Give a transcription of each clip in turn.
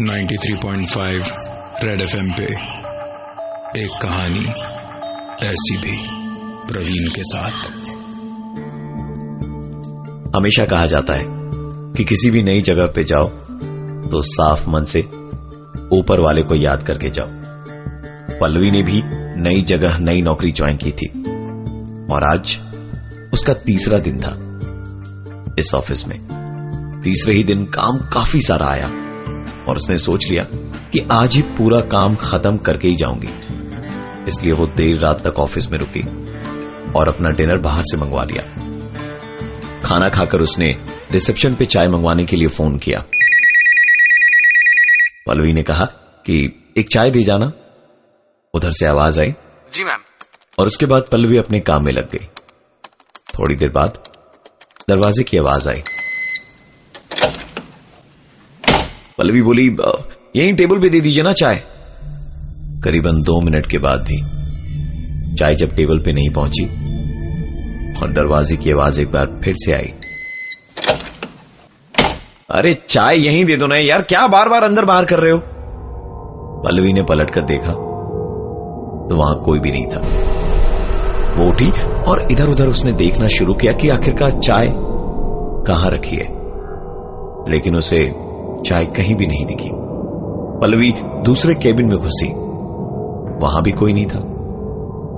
93.5 red FM पे एक कहानी ऐसी भी प्रवीण के साथ। हमेशा कहा जाता है कि किसी भी नई जगह पे जाओ तो साफ़ मन से ऊपर वाले को याद करके जाओ। पल्लवी ने भी नई जगह, नई नौकरी ज्वाइन की थी और आज उसका तीसरा दिन था इस ऑफ़िस में। तीसरे ही दिन काम काफ़ी सारा आया और उसने सोच लिया कि आज ही पूरा काम खत्म करके ही जाऊँगी। इसलिए वो देर रात तक ऑफ़िस में रुकी और अपना डिनर बाहर से मंगवा लिया। खाना खाकर उसने रिसेप्शन पे चाय मंगवाने के लिए फ़ोन किया। पल्लवी ने कहा कि एक चाय दे जाना। उधर से आवाज़ आई। जी मैम। और उसके बाद पल्लवी अपने काम में लग गई। थोड़ी देर बाद दरवाजे की आवाज़ आई। पल्लवी बोली "अ, यहीं टेबल पे दे दीजिए ना चाय. करीबन दो मिनट के बाद भी चाय जब टेबल पे नहीं पहुँची और दरवाजे की आवाज़ एक बार फिर से आई। अरे चाय यहीं दे दो ना यार क्या बार बार अंदर बाहर कर रहे हो? पल्लवी ने पलट कर देखा तो वहाँ कोई भी नहीं था। वो उठी और इधर उधर उसने देखना शुरू किया कि आखिरकार चाय कहाँ रखी है। लेकिन उसे चाय कहीं भी नहीं दिखी। पल्लवी दूसरे केबिन में घुसी। वहाँ भी कोई नहीं था।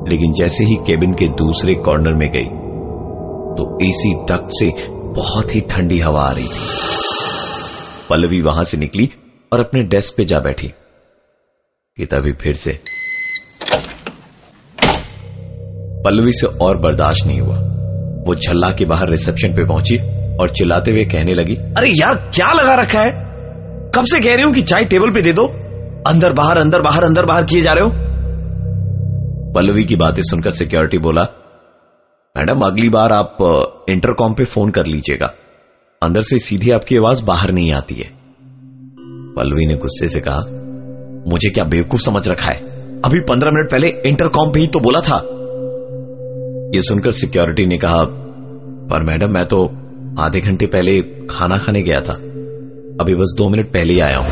लेकिन जैसे ही केबिन के दूसरे कॉर्नर में गई तो एसी डक्ट से बहुत ही ठंडी हवा आ रही थी। पल्लवी वहाँ से निकली और अपने डेस्क पे जा बैठी। कि तभी फिर से। पल्लवी से और बर्दाश्त नहीं हुआ। वो झल्ला के बाहर रिसेप्शन पे पहुँची और चिल्लाते हुए कहने लगी, अरे यार, क्या लगा रखा है? कब से कह रही हूँ कि चाय टेबल पे दे दो? अंदर बाहर अंदर बाहर अंदर बाहर किए जा रहे हो। पल्लवी की बातें सुनकर सिक्योरिटी बोला, मैडम, अगली बार आप इंटरकॉम पे फ़ोन कर लीजिएगा। अंदर से सीधी आपकी आवाज़ बाहर नहीं आती है। पल्लवी ने गुस्से से कहा, मुझे क्या बेवकूफ़ समझ रखा है? अभी पंद्रह मिनट पहले इंटरकॉम पे ही तो बोला था। यह सुनकर सिक्योरिटी ने कहा, पर मैडम, मैं तो आधे घंटे पहले खाना खाने गया था। अभी बस दो मिनट पहले ही आया हूँ।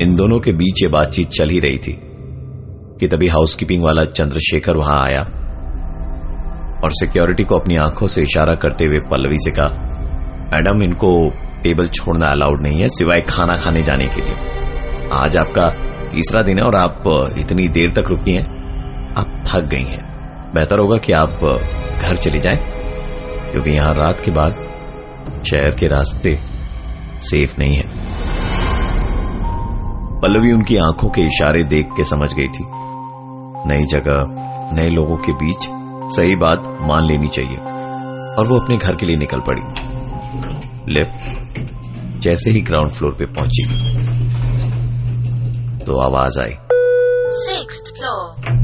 इन दोनों के बीच ये बातचीत चल ही रही थी कि तभी हाउसकीपिंग वाला चंद्रशेखर वहाँ आया और सिक्योरिटी को अपनी आँखों से इशारा करते हुए पल्लवी से कहा, मैडम, इनको टेबल छोड़ना अलाउड नहीं है, सिवाय खाना खाने जाने के लिए। आज आपका तीसरा दिन है और आप इतनी देर तक रुकी हैं। आप थक गई हैं। बेहतर होगा कि आप घर चली जाएँ, क्योंकि यहाँ रात के बाद शहर के रास्ते सेफ़ नहीं है। पल्लवी उनकी आँखों के इशारे देख के समझ गई थी। नई जगह नए लोगों के बीच सही बात मान लेनी चाहिए। और वो अपने घर के लिए निकल पड़ी। लिफ्ट जैसे ही ग्राउंड फ्लोर पे पहुँची। तो आवाज़ आई। Sixth floor.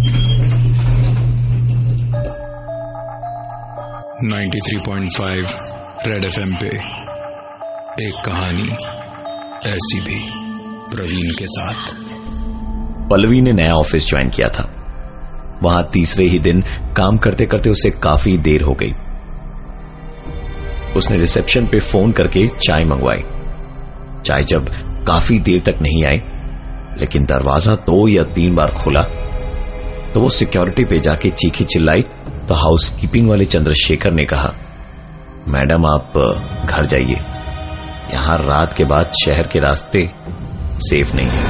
93.5 रेड एफएम पे। एक कहानी ऐसी भी प्रवीण के साथ। पल्लवी ने नया ऑफ़िस ज्वाइन किया था। वहाँ तीसरे ही दिन काम करते करते उसे काफ़ी देर हो गई। उसने रिसेप्शन पे फ़ोन करके चाय मंगवाई। चाय जब काफ़ी देर तक नहीं आई, लेकिन दरवाज़ा दो या तीन बार खोला तो वो सिक्योरिटी पे जाके चीखी चिल्लाई तो हाउसकीपिंग वाले चंद्रशेखर ने कहा, मैडम, आप घर जाइए। यहाँ रात के बाद शहर के रास्ते सेफ़ नहीं है।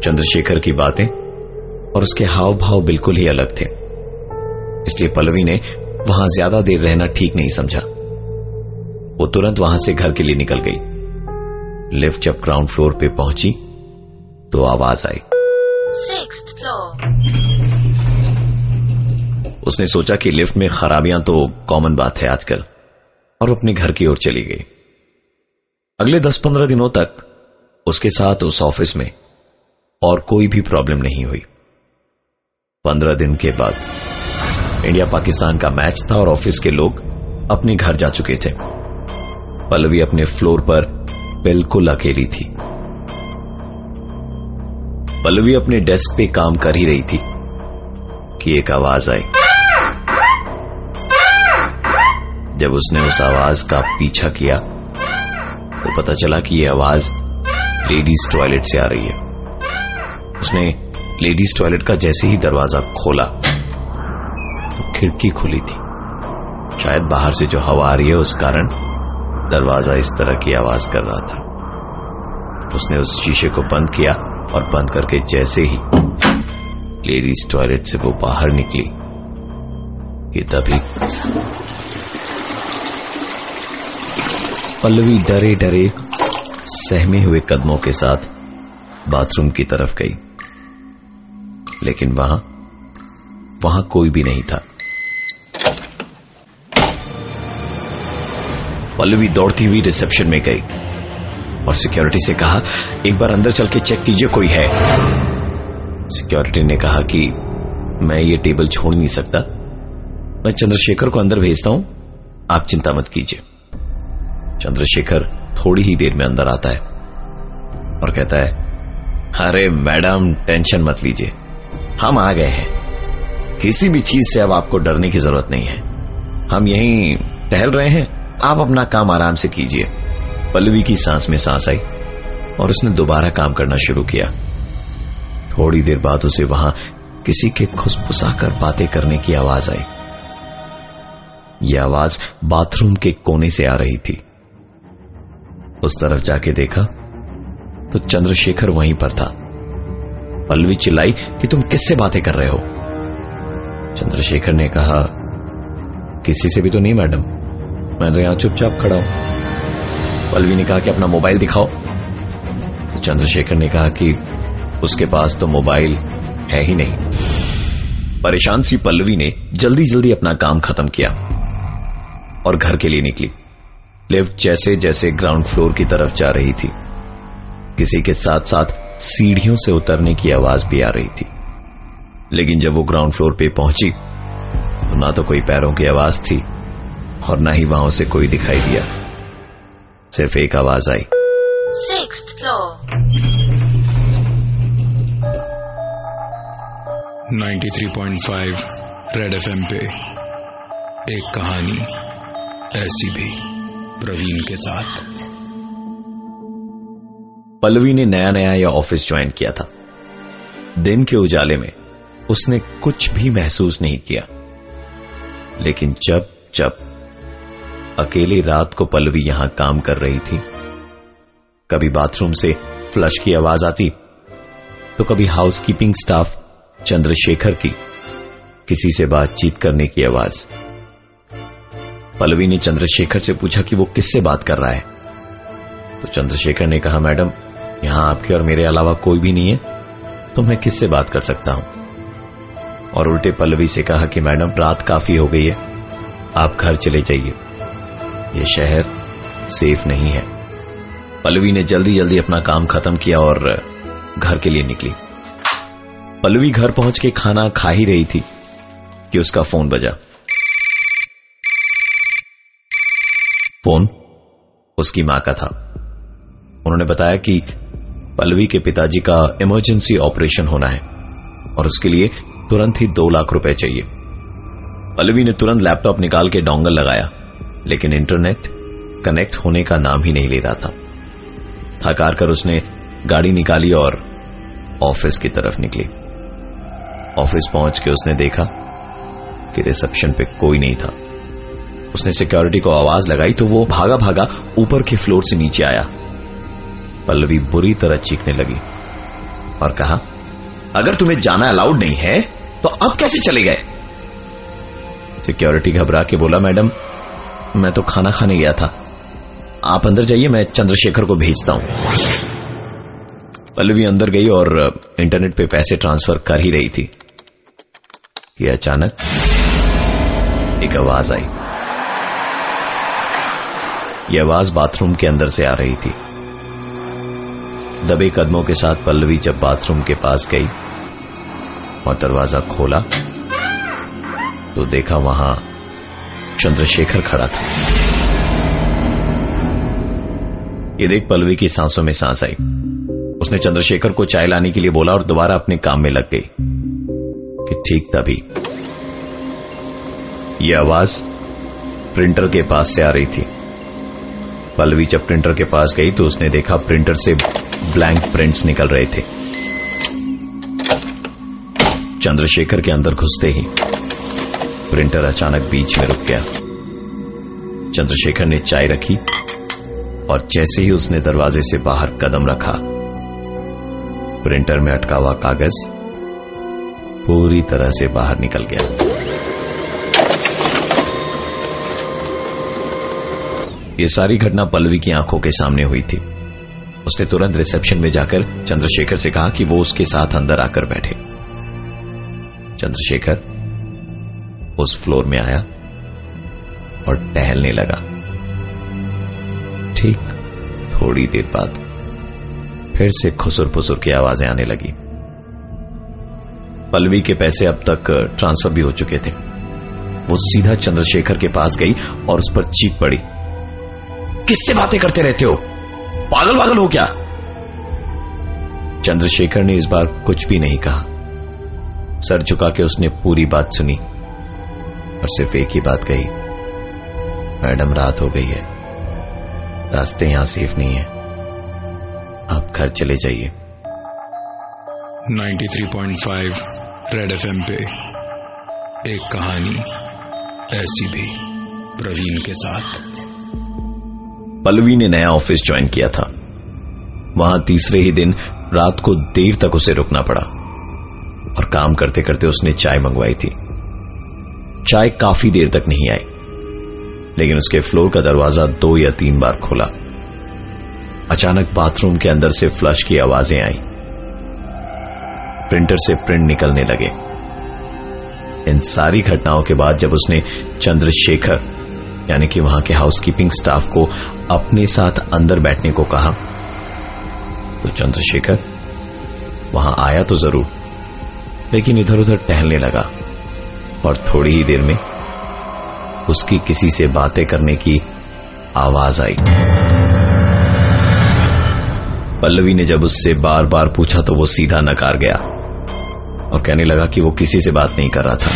चंद्रशेखर की बातें और उसके हाव भाव बिल्कुल ही अलग थे। इसलिए पल्लवी ने वहाँ ज़्यादा देर रहना ठीक नहीं समझा। वो तुरंत वहाँ से घर के लिए निकल गई। लिफ्ट जब ग्राउंड फ्लोर पे पहुँची तो आवाज़ आई। Sixth floor. उसने सोचा कि लिफ्ट में खराबियाँ तो कॉमन बात है आजकल, और अपने घर की ओर चली गई। अगले दस पंद्रह दिनों तक उसके साथ उस ऑफ़िस में और कोई भी प्रॉब्लम नहीं हुई। पंद्रह दिन के बाद इंडिया पाकिस्तान का मैच था और ऑफ़िस के लोग अपने घर जा चुके थे। पल्लवी अपने फ्लोर पर बिल्कुल अकेली थी। पल्लवी अपने डेस्क पे काम कर ही रही थी कि एक आवाज़ आई। जब उसने उस आवाज़ का पीछा किया तो पता चला कि यह आवाज़ लेडीज़ टॉयलेट से आ रही है। उसने लेडीज़ टॉयलेट का जैसे ही दरवाज़ा खोला तो खिड़की खुली थी। शायद बाहर से जो हवा आ रही है, उस कारण दरवाज़ा इस तरह की आवाज़ कर रहा था। उसने उस शीशे को बंद किया और बंद करके जैसे ही लेडीज़ टॉयलेट से वो बाहर निकली, कि तभी पल्लवी डरे डरे सहमे हुए कदमों के साथ बाथरूम की तरफ़ गई। लेकिन वहाँ वहाँ कोई भी नहीं था। पल्लवी दौड़ती हुई रिसेप्शन में गई और सिक्योरिटी से कहा, एक बार अंदर चल के चेक कीजिए कोई है। सिक्योरिटी ने कहा कि, मैं ये टेबल छोड़ नहीं सकता। मैं चंद्रशेखर को अंदर भेजता हूँ। आप चिंता मत कीजिए। चंद्रशेखर थोड़ी ही देर में अंदर आता है और कहता है, अरे मैडम, टेंशन मत लीजिए। हम आ गए हैं। किसी भी चीज़ से अब आपको डरने की ज़रूरत नहीं है। हम यहीं टहल रहे हैं। आप अपना काम आराम से कीजिए। पल्लवी की सांस में सांस आई और उसने दोबारा काम करना शुरू किया। थोड़ी देर बाद उसे वहाँ किसी के खुसफुसाकर बातें करने की आवाज़ आई। यह आवाज़ बाथरूम के कोने से आ रही थी। उस तरफ़ जाके देखा तो चंद्रशेखर वहीं पर था। पल्लवी चिल्लाई, कि तुम किससे बातें कर रहे हो? चंद्रशेखर ने कहा, किसी से भी तो नहीं, मैडम। मैं तो यहाँ चुपचाप खड़ा हूँ। पल्लवी ने कहा कि अपना मोबाइल दिखाओ। तो चंद्रशेखर ने कहा कि उसके पास तो मोबाइल है ही नहीं। परेशान सी पल्लवी ने जल्दी जल्दी अपना काम खत्म किया और घर के लिए निकली। लिफ्ट जैसे जैसे ग्राउंड फ्लोर की तरफ़ जा रही थी किसी के साथ साथ सीढ़ियों से उतरने की आवाज़ भी आ रही थी। लेकिन जब वो ग्राउंड फ्लोर पे पहुँची तो ना तो कोई पैरों की आवाज़ थी और ना ही वहाँ से कोई दिखाई दिया। सिर्फ़ एक आवाज़ आई। Sixth floor. 93.5 रेड एफएम पे एक कहानी ऐसी भी। प्रवीण के साथ। पल्लवी ने नया नया यह ऑफ़िस ज्वाइन किया था। दिन के उजाले में उसने कुछ भी महसूस नहीं किया। लेकिन जब जब अकेली रात को पल्लवी यहाँ काम कर रही थी, कभी बाथरूम से फ्लश की आवाज़ आती तो कभी हाउसकीपिंग स्टाफ चंद्रशेखर की किसी से बातचीत करने की आवाज़। पल्लवी ने चंद्रशेखर से पूछा कि वो किससे बात कर रहा है। तो चंद्रशेखर ने कहा, मैडम, यहाँ आपके और मेरे अलावा कोई भी नहीं है तो मैं किससे बात कर सकता हूँ? और उल्टे पल्लवी से कहा कि, मैडम, रात काफ़ी हो गई है, आप घर चले जाइए। यह शहर सेफ़ नहीं है। पल्लवी ने जल्दी जल्दी अपना काम खत्म किया और घर के लिए निकली। पल्लवी घर पहुँच के खाना खा ही रही थी कि उसका फ़ोन बजा। फ़ोन उसकी माँ का था। उन्होंने बताया कि पल्लवी के पिताजी का इमरजेंसी ऑपरेशन होना है और उसके लिए तुरंत ही दो लाख रुपए चाहिए। पल्लवी ने तुरंत लैपटॉप निकाल के डोंगल लगाया, लेकिन इंटरनेट कनेक्ट होने का नाम ही नहीं ले रहा था। थकार कर उसने गाड़ी निकाली और ऑफ़िस की तरफ़ निकली। ऑफ़िस पहुँच के उसने देखा कि रिसेप्शन पे कोई नहीं था। उसने सिक्योरिटी को आवाज़ लगाई तो वो भागा भागा ऊपर के फ्लोर से नीचे आया। पल्लवी बुरी तरह चीखने लगी और कहा, अगर तुम्हें जाना अलाउड नहीं है तो अब कैसे चले गए? सिक्योरिटी घबरा के बोला, मैडम, मैं तो खाना खाने गया था। आप अंदर जाइए, मैं चंद्रशेखर को भेजता हूँ. पल्लवी अंदर गई और इंटरनेट पे पैसे ट्रांसफ़र कर ही रही थी। कि अचानक एक आवाज़ आई। यह आवाज़ बाथरूम के अंदर से आ रही थी। दबे कदमों के साथ पल्लवी जब बाथरूम के पास गई और दरवाज़ा खोला तो देखा वहाँ चंद्रशेखर खड़ा था। ये देख पल्लवी की सांसों में सांस आई। उसने चंद्रशेखर को चाय लाने के लिए बोला और दोबारा अपने काम में लग गई कि ठीक तभी। यह आवाज़ प्रिंटर के पास से आ रही थी। पल्लवी जब प्रिंटर के पास गई तो उसने देखा प्रिंटर से ब्लैंक प्रिंट्स निकल रहे थे। चंद्रशेखर के अंदर घुसते ही प्रिंटर अचानक बीच में रुक गया। चंद्रशेखर ने चाय रखी और जैसे ही उसने दरवाजे से बाहर कदम रखा, प्रिंटर में अटका हुआ कागज़ पूरी तरह से बाहर निकल गया। ये सारी घटना पल्लवी की आँखों के सामने हुई थी। उसने तुरंत रिसेप्शन में जाकर चंद्रशेखर से कहा कि वो उसके साथ अंदर आकर बैठे। चंद्रशेखर उस फ्लोर में आया और टहलने लगा। ठीक थोड़ी देर बाद फिर से खुसुर फुसुर की आवाज़ें आने लगी। पल्लवी के पैसे अब तक ट्रांसफ़र भी हो चुके थे। वो सीधा चंद्रशेखर के पास गई और उस पर चीख पड़ी। किससे बातें करते रहते हो? पागल पागल हो क्या? चंद्रशेखर ने इस बार कुछ भी नहीं कहा। सर झुका के उसने पूरी बात सुनी और सिर्फ़ एक ही बात कही। मैडम रात हो गई है। रास्ते यहाँ सेफ़ नहीं है। आप घर चले जाइए। 93.5 रेड एफएम पे एक कहानी ऐसी भी प्रवीण के साथ। पल्लवी ने नया ऑफ़िस ज्वाइन किया था। वहाँ तीसरे ही दिन रात को देर तक उसे रुकना पड़ा और काम करते करते उसने चाय मंगवाई थी। चाय काफ़ी देर तक नहीं आई, लेकिन उसके फ्लोर का दरवाज़ा दो या तीन बार खोला। अचानक बाथरूम के अंदर से फ्लश की आवाज़ें आई। प्रिंटर से प्रिंट निकलने लगे। इन सारी घटनाओं के बाद जब उसने चंद्रशेखर, यानी कि वहाँ के हाउसकीपिंग स्टाफ को अपने साथ अंदर बैठने को कहा। तो चंद्रशेखर, वहाँ आया तो ज़रूर, लेकिन इधर उधर टहलने लगा, और थोड़ी ही देर में उसकी किसी से बातें करने की आवाज़ आई। पल्लवी ने जब उससे बार बार पूछा तो वो सीधा नकार गया, और कहने लगा कि वो किसी से बात नहीं कर रहा था।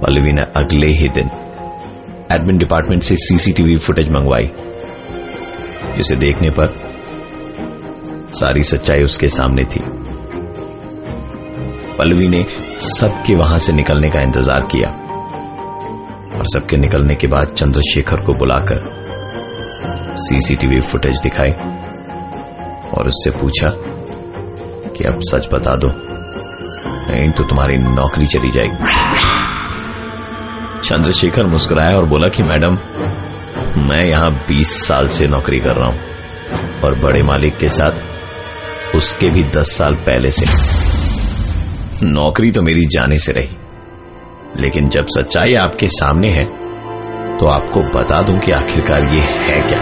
पल्लवी ने अगले ही दिन एडमिन डिपार्टमेंट से सीसीटीवी फुटेज मंगवाई, जिसे देखने पर सारी सच्चाई उसके सामने थी। पल्लवी ने सबके वहाँ से निकलने का इंतज़ार किया, और सबके निकलने के बाद चंद्रशेखर को बुलाकर सीसीटीवी फुटेज दिखाई और उससे पूछा कि, अब सच बता दो, नहीं तो तुम्हारी नौकरी चली जाएगी। चंद्रशेखर मुस्कुराया और बोला कि, मैडम, मैं यहाँ 20 साल से नौकरी कर रहा हूँ और बड़े मालिक के साथ उसके भी 10 साल पहले से। नौकरी तो मेरी जाने से रही, लेकिन जब सच्चाई आपके सामने है तो आपको बता दूँ कि आखिरकार ये है क्या?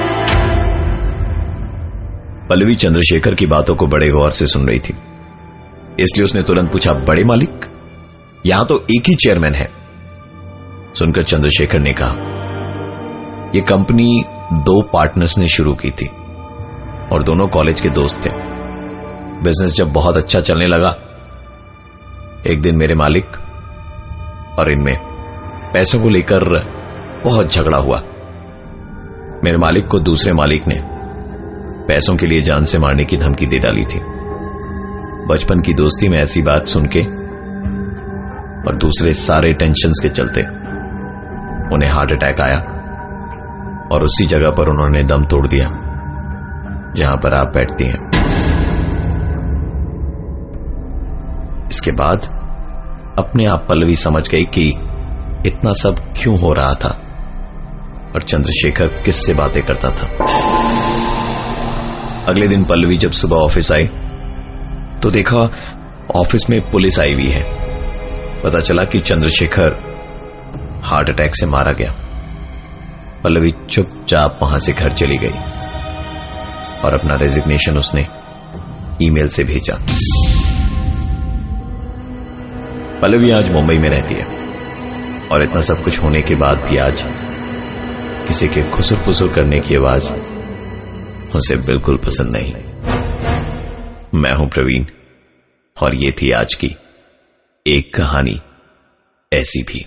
पल्लवी चंद्रशेखर की बातों को बड़े गौर से सुन रही थी। इसलिए उसने तुरंत पूछा, बड़े मालिक, यहाँ तो एक ही चेयरमैन है सुनकर चंद्रशेखर ने कहा यह कंपनी दो पार्टनर्स ने शुरू की थी और दोनों कॉलेज के दोस्त थे। बिज़नेस जब बहुत अच्छा चलने लगा, एक दिन मेरे मालिक और इनमें पैसों को लेकर बहुत झगड़ा हुआ। मेरे मालिक को दूसरे मालिक ने पैसों के लिए जान से मारने की धमकी दे डाली थी। बचपन की दोस्ती में ऐसी बात सुन के और दूसरे सारे टेंशन के चलते उन्हें हार्ट अटैक आया और उसी जगह पर उन्होंने दम तोड़ दिया, जहाँ पर आप बैठती हैं। इसके बाद अपने आप पल्लवी समझ गई कि इतना सब क्यों हो रहा था और चंद्रशेखर किससे बातें करता था। अगले दिन पल्लवी जब सुबह ऑफ़िस आई तो देखा ऑफ़िस में पुलिस आई हुई है। पता चला कि चंद्रशेखर हार्ट अटैक से मारा गया। पल्लवी चुपचाप वहाँ से घर चली गई और अपना रेजिग्नेशन उसने ईमेल से भेजा। पल्लवी आज मुंबई में रहती है और इतना सब कुछ होने के बाद भी आज किसी के खुसुर फुसुर करने की आवाज़ उसे बिल्कुल पसंद नहीं। मैं हूँ प्रवीण और ये थी आज की एक कहानी ऐसी भी।